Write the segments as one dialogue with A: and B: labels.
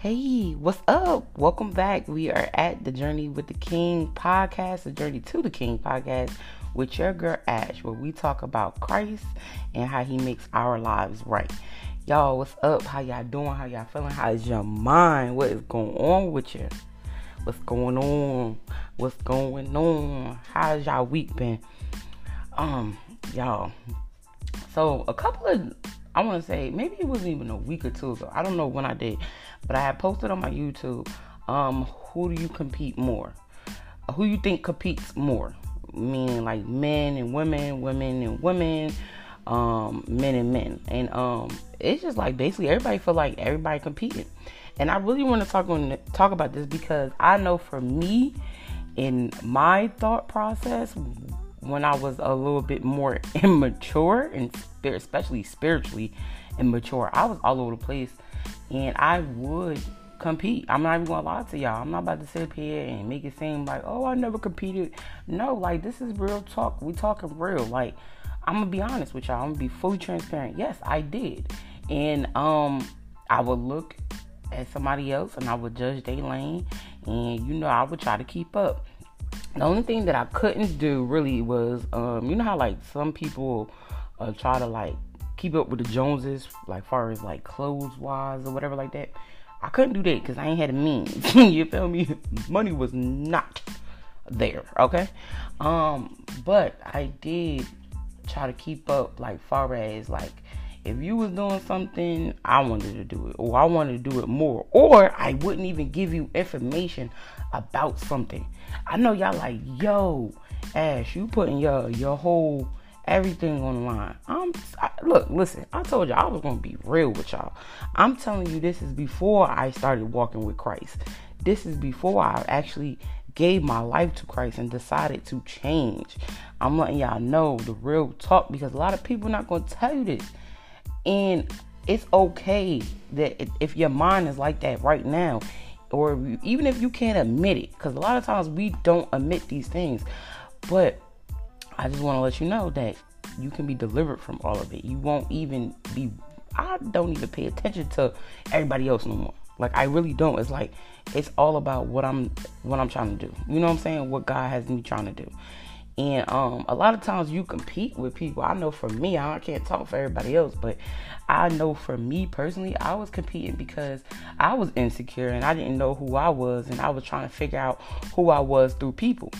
A: Hey, what's up? Welcome back. We are at the Journey with the King podcast, the Journey to the King podcast with your girl Ash, where we talk about Christ and how he makes our lives right. Y'all, what's up? How y'all doing? How y'all feeling? How's your mind? What is going on with you? What's going on? What's going on? How's y'all week been? Um, y'all. So a couple of I want to say maybe it wasn't even a week or two ago. I don't know when I did, but I had posted on my YouTube. Um, who do you compete more? Who you think competes more? Meaning like men and women, women and women, um, men and men, and um, it's just like basically everybody feel like everybody competing. And I really want to talk on talk about this because I know for me, in my thought process, when I was a little bit more immature and especially spiritually immature, I was all over the place and I would compete. I'm not even gonna lie to y'all. I'm not about to sit here and make it seem like, oh, I never competed. No, like this is real talk. We talking real. Like I'm gonna be honest with y'all. I'm gonna be fully transparent. Yes, I did, and um, I would look at somebody else and I would judge their lane, and you know I would try to keep up. The only thing that I couldn't do really was, um, you know how like some people uh, try to like keep up with the Joneses, like far as like clothes wise or whatever like that. I couldn't do that because I ain't had the means. you feel me? Money was not there. Okay. Um, but I did try to keep up, like far as like if you was doing something, I wanted to do it, or I wanted to do it more, or I wouldn't even give you information about something. I know y'all like, yo, Ash, you putting your your whole everything on the line. I'm I, look, listen. I told y'all I was gonna be real with y'all. I'm telling you, this is before I started walking with Christ. This is before I actually gave my life to Christ and decided to change. I'm letting y'all know the real talk because a lot of people not gonna tell you this. And it's okay that if your mind is like that right now, or even if you can't admit it, because a lot of times we don't admit these things. But I just want to let you know that you can be delivered from all of it. You won't even be. I don't even pay attention to everybody else no more. Like I really don't. It's like it's all about what I'm what I'm trying to do. You know what I'm saying? What God has me trying to do. And um, a lot of times you compete with people. I know for me, I can't talk for everybody else, but I know for me personally, I was competing because I was insecure and I didn't know who I was, and I was trying to figure out who I was through people.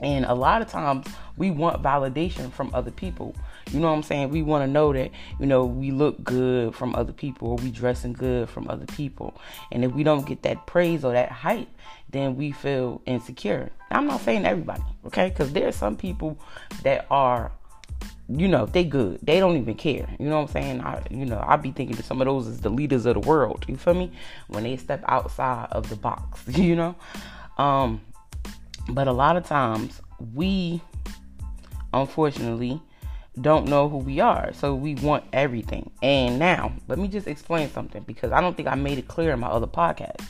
A: And a lot of times we want validation from other people. You know what I'm saying? We want to know that, you know, we look good from other people or we dressing good from other people. And if we don't get that praise or that hype, then we feel insecure. I'm not saying everybody, okay? Because there are some people that are, you know, they good. They don't even care. You know what I'm saying? I, you know, I be thinking that some of those is the leaders of the world. You feel me? When they step outside of the box, you know? Um, but a lot of times we, unfortunately, don't know who we are. So we want everything. And now, let me just explain something because I don't think I made it clear in my other podcast.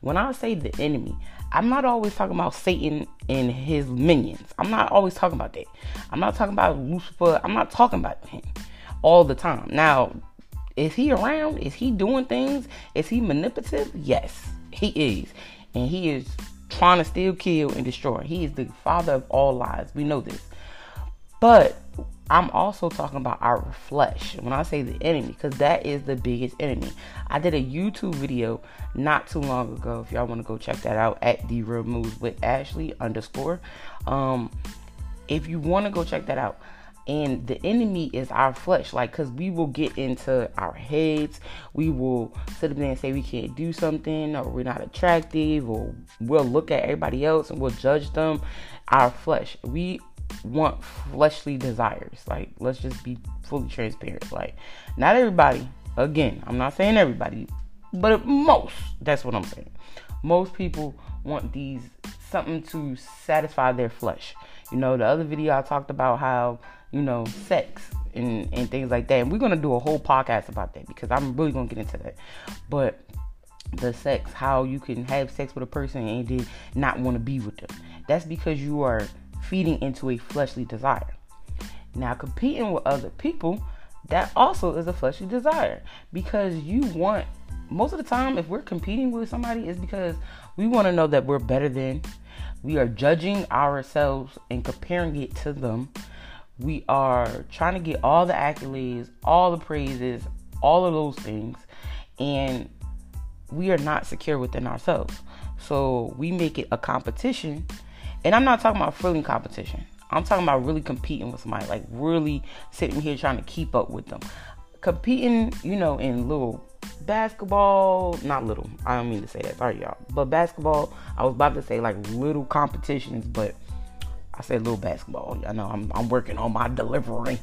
A: When I say the enemy, I'm not always talking about Satan and his minions. I'm not always talking about that. I'm not talking about Lucifer. I'm not talking about him all the time. Now, is he around? Is he doing things? Is he manipulative? Yes, he is. And he is trying to steal, kill, and destroy. He is the father of all lies. We know this. But I'm also talking about our flesh when I say the enemy, because that is the biggest enemy. I did a YouTube video not too long ago. If y'all want to go check that out at the real moves with Ashley underscore. Um, if you want to go check that out, and the enemy is our flesh like because we will get into our heads we will sit up there and say we can't do something or we're not attractive or we'll look at everybody else and we'll judge them our flesh we want fleshly desires. Like, let's just be fully transparent. Like, not everybody, again, I'm not saying everybody, but most, that's what I'm saying. Most people want these something to satisfy their flesh. You know, the other video I talked about how, you know, sex and, and things like that. And we're gonna do a whole podcast about that because I'm really gonna get into that. But the sex, how you can have sex with a person and then not want to be with them. That's because you are feeding into a fleshly desire. Now, competing with other people, that also is a fleshly desire because you want most of the time, if we're competing with somebody, it's because we want to know that we're better than. We are judging ourselves and comparing it to them. We are trying to get all the accolades, all the praises, all of those things, and we are not secure within ourselves. So we make it a competition, and I'm not talking about feeling competition. I'm talking about really competing with somebody, like really sitting here trying to keep up with them. Competing, you know, in little basketball, not little, I don't mean to say that, sorry y'all, but basketball, I was about to say like little competitions, but I said a little basketball. I know I'm, I'm working on my delivery.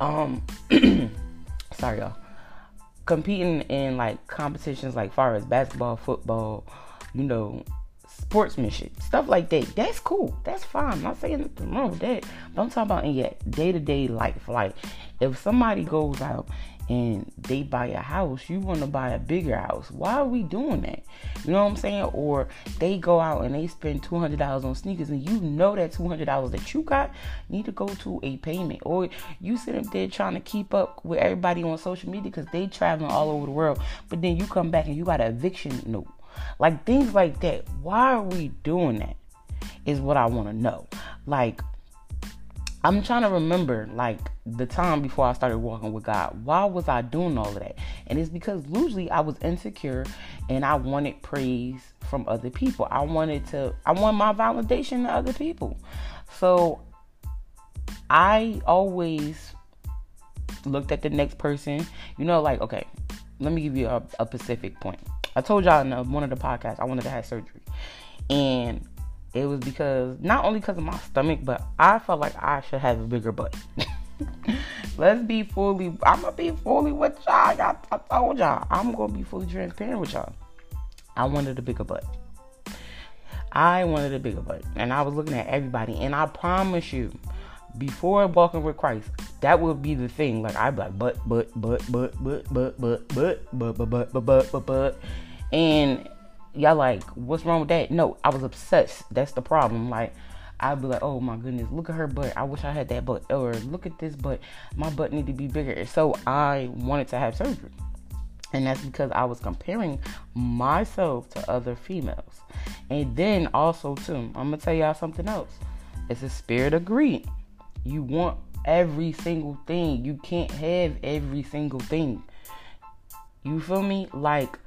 A: Um, sorry y'all. Competing in like competitions like far as basketball, football, you know, sportsmanship, stuff like that. That's cool. That's fine. I'm not saying nothing wrong with that. But I'm talking about in your day to day life. Like if somebody goes out and they buy a house, you want to buy a bigger house. Why are we doing that? You know what I'm saying? Or they go out and they spend two hundred dollars on sneakers, and you know that two hundred dollars that you got need to go to a payment. Or you sit up there trying to keep up with everybody on social media because they traveling all over the world, but then you come back and you got an eviction note. Like things like that. Why are we doing that? Is what I want to know. Like I'm trying to remember like the time before I started walking with God. Why was I doing all of that? And it's because usually I was insecure and I wanted praise from other people. I wanted to I want my validation to other people. So I always looked at the next person. You know, like, okay, let me give you a, a specific point. I told y'all in one of the podcasts I wanted to have surgery. And it was because not only because of my stomach, but I felt like I should have a bigger butt. Let's be fully. I'm gonna be fully with y'all. I, I told y'all I'm gonna be fully transparent with y'all. I wanted a bigger butt. I wanted a bigger butt, and I was looking at everybody, and I promise you, before walking with Christ, that would be the thing. Like I'd be like, but, but, but, but, but, but, but, but, but, but, but, but, but, but, and y'all like, what's wrong with that? No, I was obsessed. That's the problem. Like, I'd be like, oh my goodness, look at her butt. I wish I had that butt. Or look at this butt. My butt need to be bigger. So I wanted to have surgery. And that's because I was comparing myself to other females. And then also too, I'm gonna tell y'all something else. It's a spirit of greed. You want every single thing. You can't have every single thing. You feel me? Like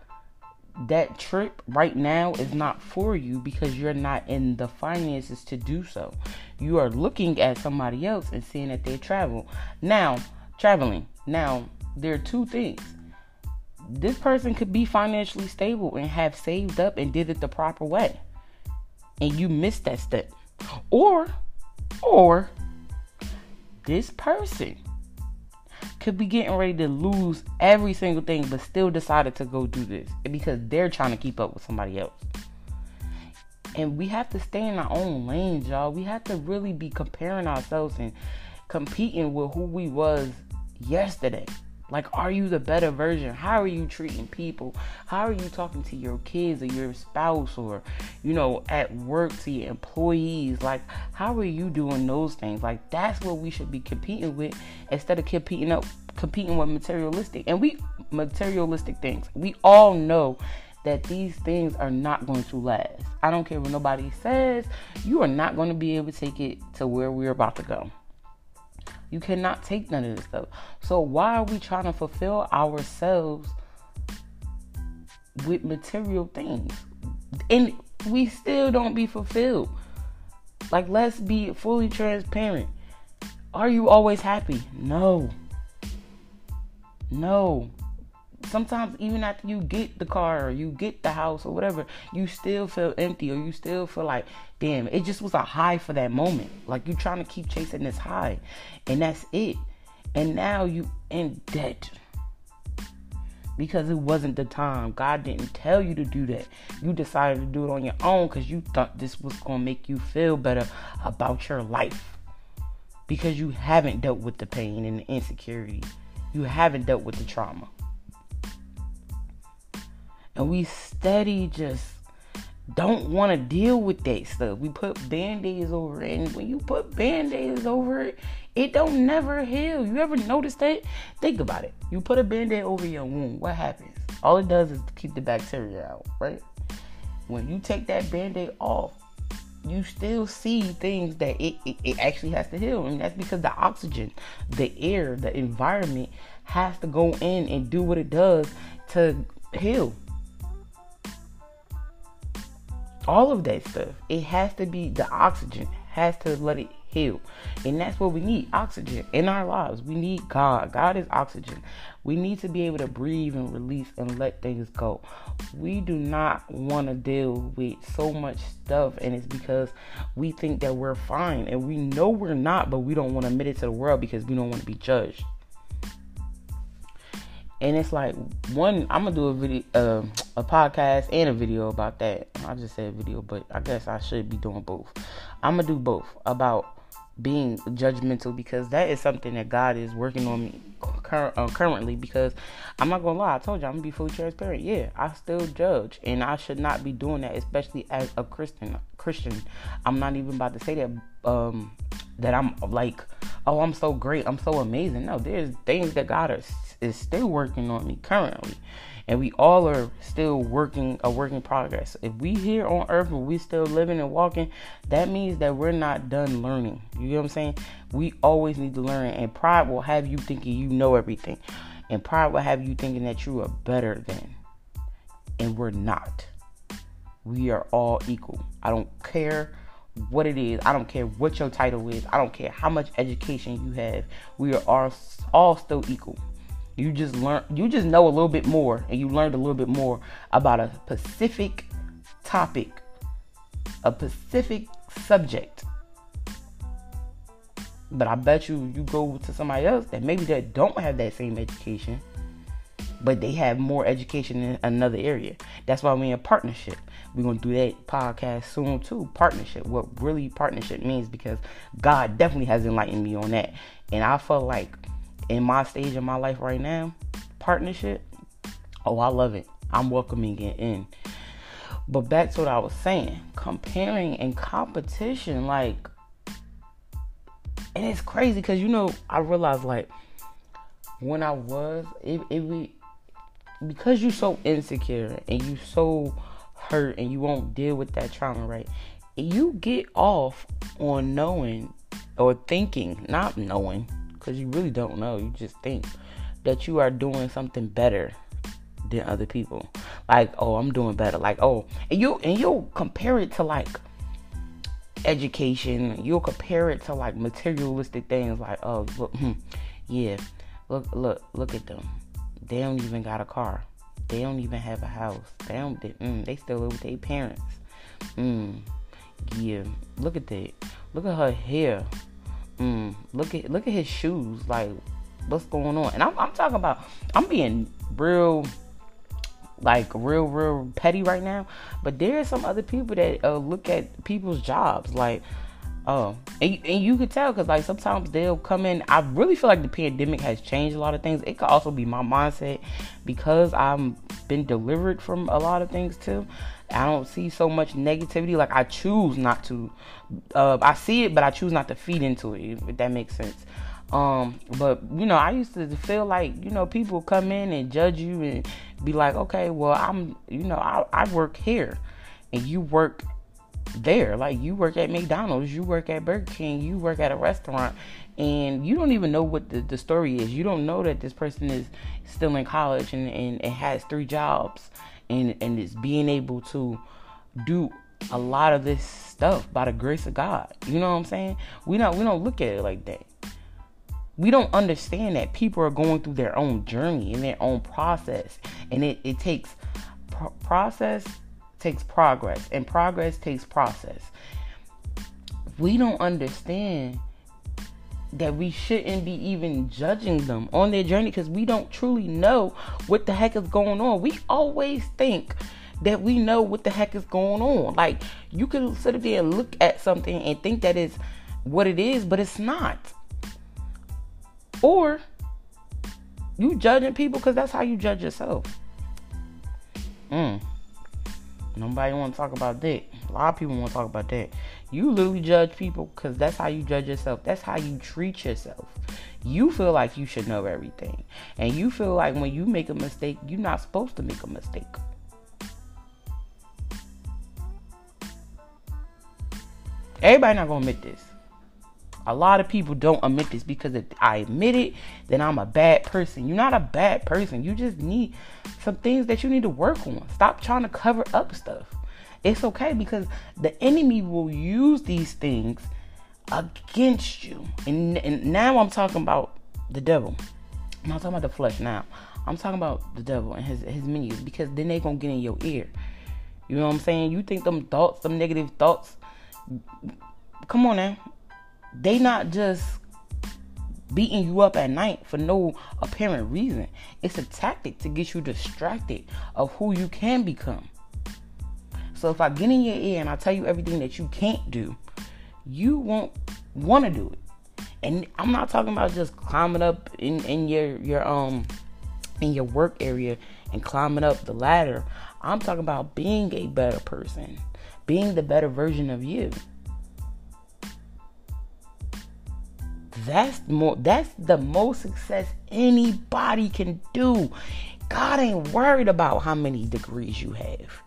A: that trip right now is not for you because you're not in the finances to do so. You are looking at somebody else and seeing that they travel. Now, traveling. Now, there are two things. This person could be financially stable and have saved up and did it the proper way. And you missed that step. Or or this person could be getting ready to lose every single thing, but still decided to go do this because they're trying to keep up with somebody else. And we have to stay in our own lanes, y'all. We have to really be comparing ourselves and competing with who we was yesterday. Like, are you the better version? How are you treating people? How are you talking to your kids or your spouse or, you know, at work to your employees? Like, how are you doing those things? Like, that's what we should be competing with instead of competing up, competing with materialistic. And we, materialistic things. We all know that these things are not going to last. I don't care what nobody says. You are not going to be able to take it to where we're about to go. You cannot take none of this stuff. So why are we trying to fulfill ourselves with material things? And we still don't be fulfilled. Like let's be fully transparent. Are you always happy? No. No sometimes even after you get the car or you get the house or whatever, you still feel empty or you still feel like, damn, it just was a high for that moment. Like you're trying to keep chasing this high, and that's it. And now you in debt because it wasn't the time. God didn't tell you to do that. You decided to do it on your own because you thought this was to make you feel better about your life. Because you haven't dealt with the pain and the insecurity. You haven't dealt with the trauma. And we steady just don't want to deal with that stuff. We put band-aids over it. And when you put band-aids over it, it don't never heal. You ever notice that? Think about it. You put a band-aid over your wound. What happens? All it does is keep the bacteria out, right? When you take that band-aid off, you still see things that it, it, it, actually has to heal. And that's because the oxygen, the air, the environment has to go in and do what it does to heal. All of that stuff. It has to be the oxygen has to let it heal. And that's what we need oxygen in our lives. We need God. God is oxygen. We need to be able to breathe and release and let things go. We do not want to deal with so much stuff, and it's because we think that we're fine. And we know we're not, but we don't want to admit it to the world because we don't want to be judged. And it's like one, I'm gonna do a video, uh, a podcast and a video about that. I just said video, but I guess I should be doing both. I'm gonna do both about being judgmental because that is something that God is working on me cur- uh, currently. Because I'm not gonna lie, I told you I'm gonna be fully transparent. Yeah, I still judge, and I should not be doing that, especially as a Christian. Christian, I'm not even about to say that. Um, that I'm like, oh, I'm so great, I'm so amazing. No, there's things that God is, is still working on me currently and we all are still working a work in progress. If we here on earth and we still living and walking, that means that we're not done learning. You know what I'm saying? We always need to learn, and pride will have you thinking you know everything, and pride will have you thinking that you are better than, and we're not. We are all equal. I don't care what it is. I don't care what your title is. I don't care how much education you have. We are all, all still equal. You just learn you just know a little bit more and you learned a little bit more about a specific topic, a specific subject. But I bet you you go to somebody else that maybe that don't have that same education, but they have more education in another area. That's why we're in partnership. We're gonna do that podcast soon too. Partnership. What really partnership means because God definitely has enlightened me on that. And I feel like in my stage of my life right now, partnership, oh, I love it. I'm welcoming it in. But back to what I was saying, comparing and competition, like, and it's crazy because you know I realized like when I was it, it because you're so insecure and you so hurt and you won't deal with that trauma right, you get off on knowing or thinking, not knowing, because you really don't know. You just think that you are doing something better than other people. Like, oh, I'm doing better. Like, oh, and you and you'll compare it to like education. You'll compare it to like materialistic things. Like, oh, look, hmm, yeah, look, look, look at them. They don't even got a car. They don't even have a house. They don't. They, mm, they still live with their parents. Mm, yeah. Look at that. Look at her hair. Mm, look at look at his shoes. Like, what's going on? And I'm, I'm talking about. I'm being real, like real, real petty right now. But there are some other people that uh, look at people's jobs like. Oh, and, and you could tell because like sometimes they'll come in. I really feel like the pandemic has changed a lot of things. It could also be my mindset because I've been delivered from a lot of things too. I don't see so much negativity. Like I choose not to. Uh, I see it, but I choose not to feed into it. If that makes sense. Um, but you know, I used to feel like you know people come in and judge you and be like, okay, well, I'm you know I, I work here, and you work there. Like you work at McDonald's, you work at Burger King, you work at a restaurant, and you don't even know what the, the story is. You don't know that this person is still in college and, and, and has three jobs and and is being able to do a lot of this stuff by the grace of God. You know what I'm saying? We don't we don't look at it like that. We don't understand that people are going through their own journey and their own process, and it it takes pro- process takes progress, and progress takes process. We don't understand that we shouldn't be even judging them on their journey because we don't truly know what the heck is going on. We always think that we know what the heck is going on. Like you can sit there and look at something and think that is what it is, but it's not. Or you judging people because that's how you judge yourself. Mm. Nobody want to talk about that. A lot of people want to talk about that. You literally judge people because that's how you judge yourself. That's how you treat yourself. You feel like you should know everything. And you feel like when you make a mistake, you're not supposed to make a mistake. Everybody not gonna admit this. A lot of people don't admit this because if I admit it, then I'm a bad person. You're not a bad person. You just need some things that you need to work on. Stop trying to cover up stuff. It's okay because the enemy will use these things against you. And, and now I'm talking about the devil. I'm not talking about the flesh now. I'm talking about the devil and his his minions because then they gonna get in your ear. You know what I'm saying? You think them thoughts, them negative thoughts. Come on now. They not just beating you up at night for no apparent reason. It's a tactic to get you distracted of who you can become. So if I get in your ear and I tell you everything that you can't do, you won't want to do it. And I'm not talking about just climbing up in, in your your um in your work area and climbing up the ladder. I'm talking about being a better person, being the better version of you. That's more that's the most success anybody can do. God ain't worried about how many degrees you have.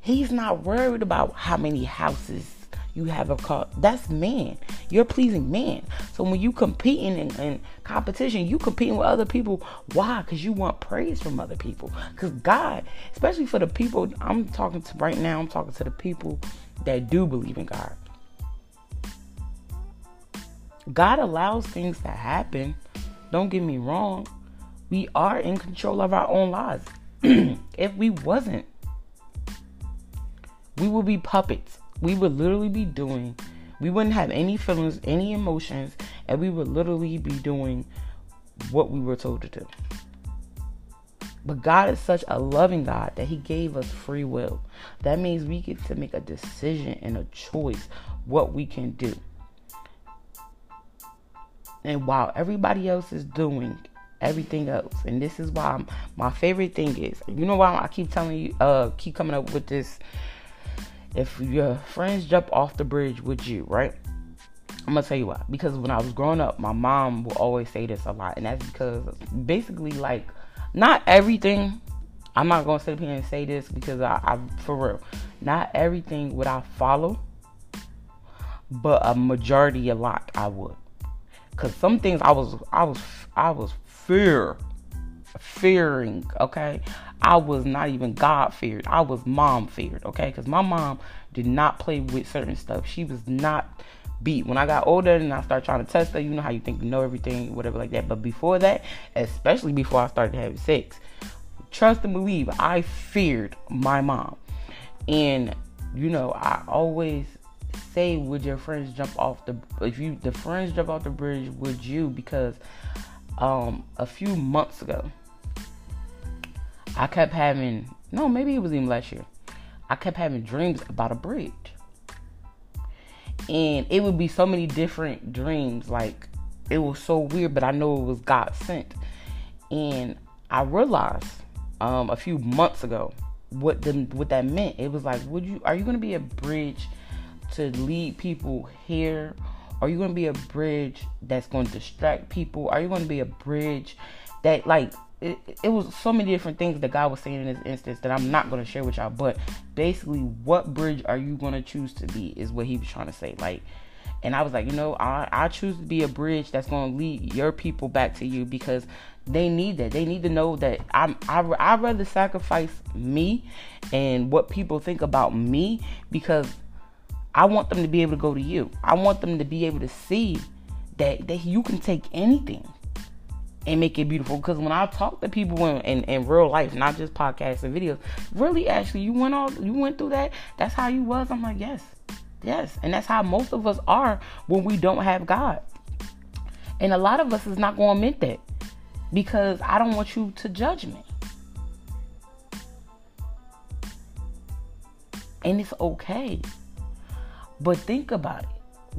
A: He's not worried about how many houses you have a car. That's man. You're pleasing man. So when you competing in, in competition, you competing with other people. Why? Because you want praise from other people. Because God, especially for the people I'm talking to right now, I'm talking to the people that do believe in God. God allows things to happen. Don't get me wrong. We are in control of our own lives. if we wasn't, we would be puppets. We would literally be doing, we wouldn't have any feelings, any emotions, and we would literally be doing what we were told to do. But God is such a loving God that He gave us free will. That means we get to make a decision and a choice what we can do. And while everybody else is doing everything else, and this is why I'm, my favorite thing is, you know why I keep telling you, uh, keep coming up with this if your friends jump off the bridge with you, right? I'm gonna tell you why. Because when I was growing up, my mom will always say this a lot, and that's because basically, like, not everything. I'm not gonna sit here and say this because I, I for real, not everything would I follow, but a majority, a lot, I would. Cause some things I was, I was, I was fear, fearing. Okay, I was not even God feared. I was mom feared, okay? Because my mom did not play with certain stuff. She was not beat. When I got older and I started trying to test her, you know how you think you know everything, whatever like that. But before that, especially before I started having sex, trust and believe, I feared my mom. And, you know, I always say, would your friends jump off the, if you, the friends jump off the bridge, would you? Because um, a few months ago, I kept having, no, maybe it was even last year. I kept having dreams about a bridge. And it would be so many different dreams. Like, it was so weird, but I know it was God sent. And I realized um, a few months ago what the, what that meant. It was like, would you are you to be a bridge to lead people here? Are you to be a bridge that's to distract people? Are you to be a bridge that like it, it was so many different things that God was saying in this instance that I'm not going to share with y'all. But basically, what bridge are you going to choose to be is what he was trying to say. Like, and I was like, you know, I, I choose to be a bridge that's going to lead your people back to you because they need that. They need to know that I'm, I, I'd rather sacrifice me and what people think about me because I want them to be able to go to you. I want them to be able to see that, that you can take anything and make it beautiful. Because when I talk to people in, in, in, real life, not just podcasts and videos, really actually you went all you went through that. That's how you was. I'm like, yes, yes, and that's how most of us are when we don't have God. And a lot of us is not going to admit that because I don't want you to judge me. And it's okay. But think about it.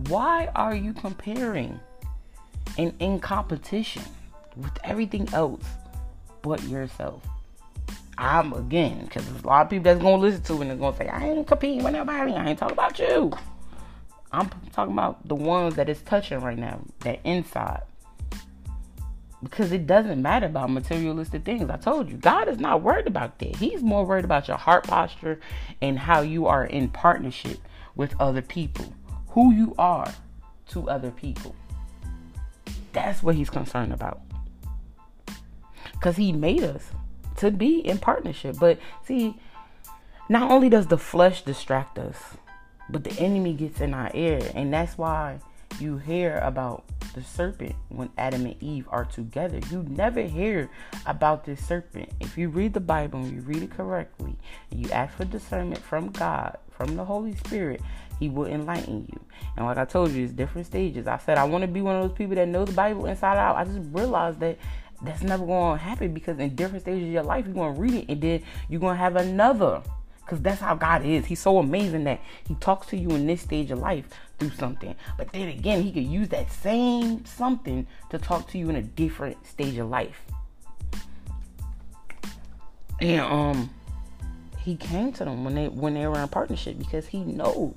A: Why are you comparing and in competition? With everything else but yourself. I'm again because there's a lot of people that's gonna listen to it and they're gonna say I ain't competing with nobody. I ain't talking about you. I'm talking about the ones that is touching right now, that inside. Because it doesn't matter about materialistic things. I told you, God is not worried about that. He's more worried about your heart posture and how you are in partnership with other people, who you are to other people. That's what He's concerned about. Because He made us to be in partnership. But see, not only does the flesh distract us, but the enemy gets in our ear. And that's why you hear about the serpent when Adam and Eve are together. You never hear about this serpent. If you read the Bible and you read it correctly, and you ask for discernment from God, from the Holy Spirit, He will enlighten you. And like I told you, it's different stages. I said I want to be one of those people that know the Bible inside out. I just realized that that's never going to happen because in different stages of your life, you're going to read it and then you're going to have another. Because that's how God is. He's so amazing that He talks to you in this stage of life through something. But then again, He could use that same something to talk to you in a different stage of life. And um he came to them when they when they were in partnership because he knows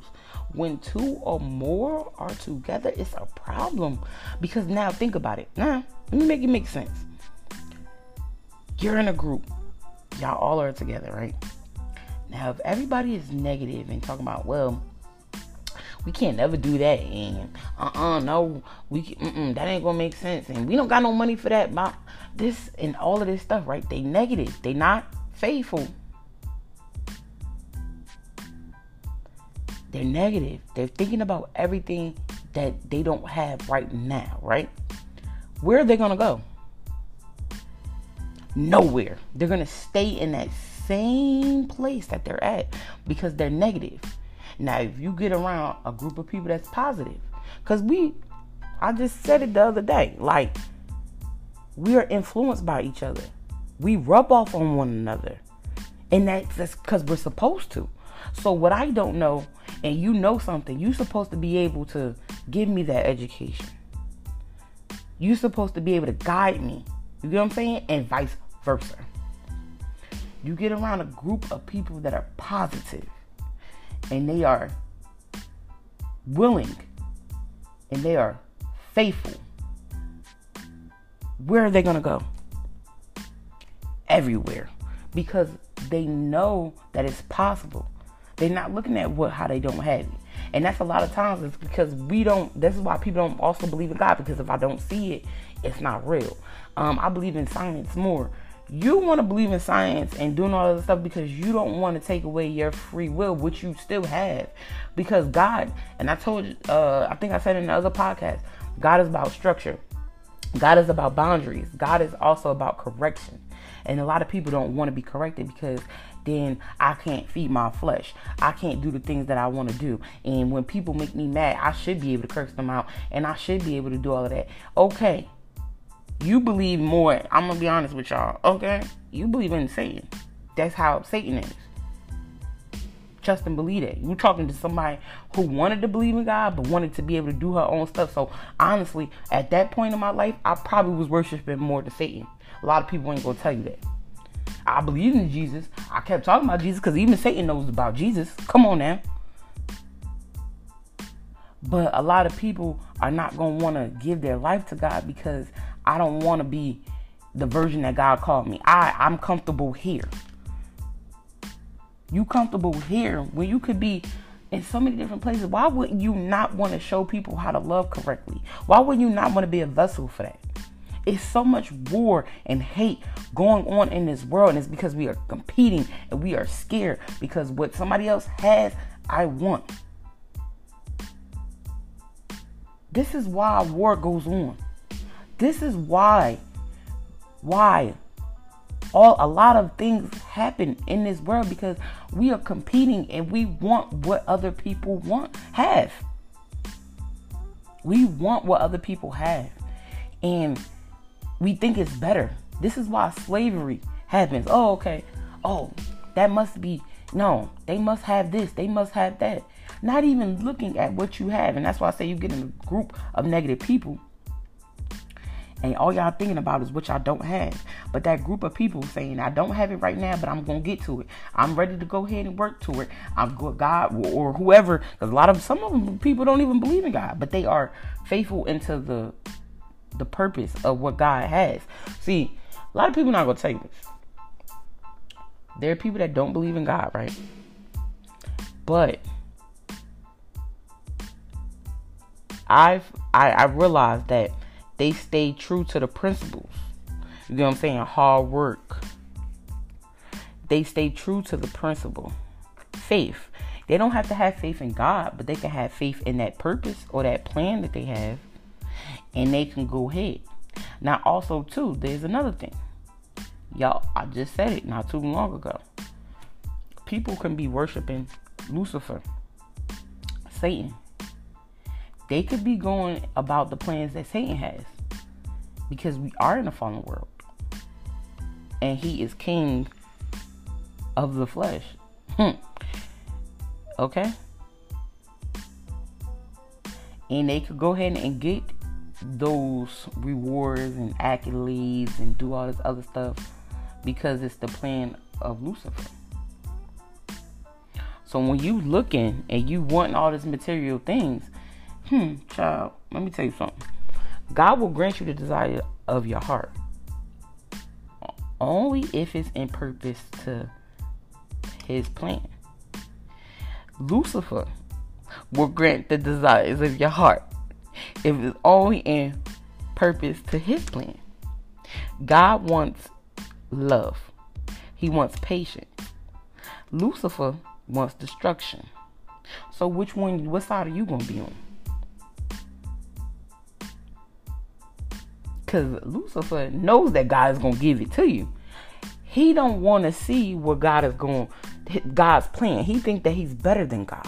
A: when two or more are together, it's a problem. Because now think about it. Now, let me make it make sense. You're in a group. Y'all all are together, right? Now, if everybody is negative and talking about, well, we can't never do that, and uh-uh, no, we that ain't gonna make sense, and we don't got no money for that. My, this and all of this stuff, right? They negative. They not faithful. They're negative. They're thinking about everything that they don't have right now, right? Where are they gonna go? Nowhere. They're gonna stay in that same place that they're at because they're negative. Now, if you get around a group of people that's positive, because we, I just said it the other day, like we are influenced by each other. We rub off on one another. And that's because we're supposed to. So, what I don't know, and you know something, you're supposed to be able to give me that education. You're supposed to be able to guide me. You get what I'm saying? And vice versa. You get around a group of people that are positive and they are willing and they are faithful. Where are they going to go? Everywhere. Because they know that it's possible. They're not looking at what how they don't have it. And that's a lot of times it's because we don't this is why people don't also believe in God because if I don't see it, it's not real. Um, I believe in science more you want to believe in science and doing all this stuff because you don't want to take away your free will, which you still have. Because God, and I told you, uh, I think I said in the other podcast, God is about structure. God is about boundaries. God is also about correction. And a lot of people don't want to be corrected because then I can't feed my flesh. I can't do the things that I want to do. And when people make me mad, I should be able to curse them out and I should be able to do all of that. Okay, you believe more. I'm gonna be honest with y'all, okay? You believe in Satan. That's how Satan is. Trust and believe it. You're talking to somebody who wanted to believe in God but wanted to be able to do her own stuff. So honestly, at that point in my life, I probably was worshiping more to Satan. A lot of people ain't gonna tell you that. I believe in Jesus. I kept talking about Jesus because even Satan knows about Jesus. Come on now. But a lot of people are not going to want to give their life to God because I don't want to be the version that God called me. I I'm comfortable here. You comfortable here when you could be in so many different places. Why wouldn't you not want to show people how to love correctly? Why would you not want to be a vessel for that? It's so much war and hate going on in this world, and it's because we are competing and we are scared because what somebody else has, I want. This is why war goes on. This is why, why all a lot of things happen in this world because we are competing and we want what other people want have. We want what other people have. And we think it's better. This is why slavery happens. Oh, okay. Oh, that must be no, they must have this, they must have that. Not even looking at what you have. And that's why I say you get in a group of negative people And all y'all thinking about is what y'all don't have. But that group of people saying, I don't have it right now, but I'm to get to it. I'm ready to go ahead and work to it. I'm good, God or whoever. Because a lot of some of them people don't even believe in God, but they are faithful into the the purpose of what God has. See, a lot of people not tell you this. There are people that don't believe in God, right? But I've I, I realized that they stay true to the principles. You know what I'm saying? Hard work. They stay true to the principle. Faith. They don't have to have faith in God, but they can have faith in that purpose or that plan that they have, and they can go ahead. Now, also, too, there's another thing. Y'all, I just said it not too long ago. People can be worshiping Lucifer, Satan, they could be going about the plans that Satan has because we are in a fallen world and he is king of the flesh. Hmm. okay? And they could go ahead and get those rewards and accolades and do all this other stuff because it's the plan of Lucifer. So when you looking and you want all these material things, Hmm, child, let me tell you something. God will grant you the desire of your heart. Only if it's in purpose to his plan. Lucifer will grant the desires of your heart if it's only in purpose to his plan. God wants love. He wants patience. Lucifer wants destruction. So which one what side are you gonna be on? Because Lucifer knows that God is to give it to you. He don't want to see what God is going, God's plan. He think that he's better than God.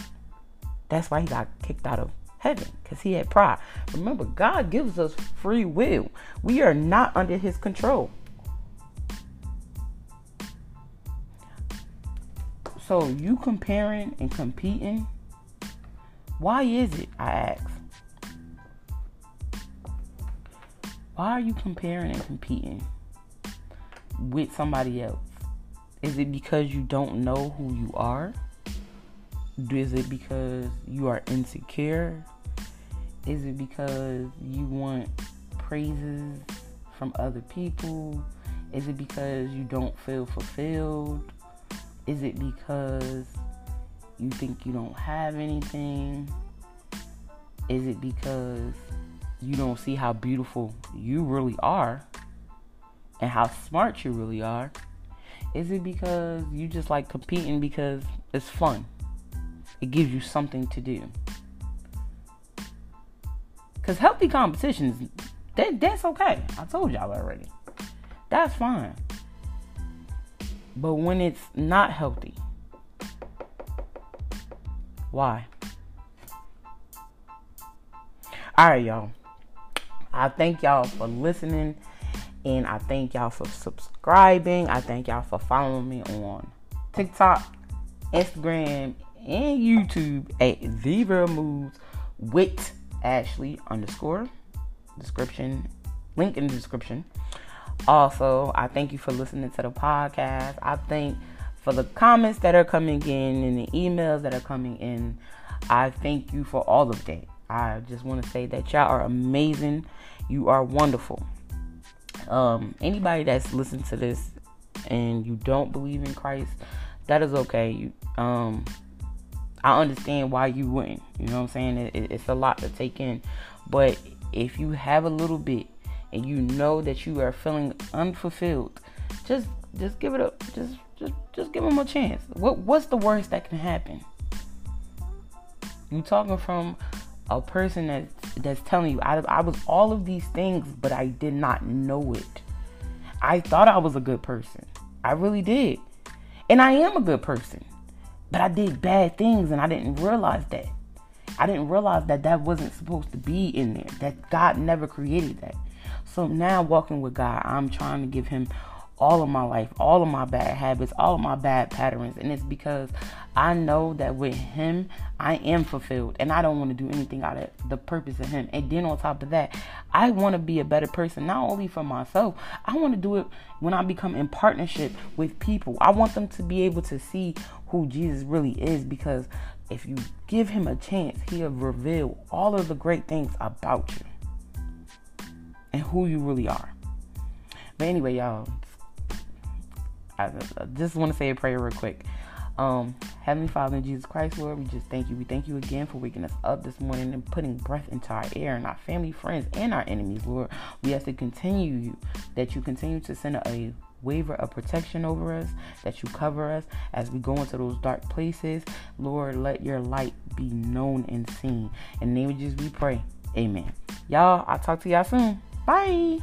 A: That's why he got kicked out of heaven because he had pride. Remember, God gives us free will. We are not under his control. So you comparing and competing, why is it? I ask. Why are you comparing and competing with somebody else? Is it because you don't know who you are? Is it because you are insecure? Is it because you want praises from other people? Is it because you don't feel fulfilled? Is it because you think you don't have anything? Is it because you don't see how beautiful you really are and how smart you really are? Is it because you just like competing because it's fun? It gives you something to do. Because healthy competitions, that, that's okay. I told y'all already. That's fine. But when it's not healthy, why? All right, y'all. I thank y'all for listening and I thank y'all for subscribing. I thank y'all for following me on TikTok, Instagram, and YouTube at The Real Moves with Ashley underscore description link in the description. Also, I thank you for listening to the podcast. I thank for the comments that are coming in and the emails that are coming in. I thank you for all of that. I just want to say that y'all are amazing. You are wonderful. Um, anybody that's listened to this and you don't believe in Christ, that is okay. You, um, I understand why you wouldn't. You know what I'm saying? It, it, it's a lot to take in, but if you have a little bit and you know that you are feeling unfulfilled, just just give it up. just just just give them a chance. What what's the worst that can happen? You talking from a person that's that's telling you I, I was all of these things but i did not know it. I thought i was a good person. I really did. And i am a good person but i did bad things and i didn't realize that. I didn't realize that that wasn't supposed to be in there that god never created that. So now walking with god i'm trying to give him all of my life, all of my bad habits, all of my bad patterns. And it's because I know that with Him, I am fulfilled and I don't want to do anything out of the purpose of Him. And then on top of that, I want to be a better person, not only for myself, I want to do it when I become in partnership with people. I want them to be able to see who Jesus really is because if you give Him a chance, He'll reveal all of the great things about you and who you really are. But anyway, y'all, I just want to say a prayer real quick. Um, Heavenly Father in Jesus Christ, Lord, we just thank you. We thank you again for waking us up this morning and putting breath into our air and our family, friends, and our enemies, Lord. We have to continue that you continue to send a waiver of protection over us, that you cover us as we go into those dark places. Lord, let your light be known and seen. In the name of Jesus, we pray. Amen. Y'all, I'll talk to y'all soon. Bye.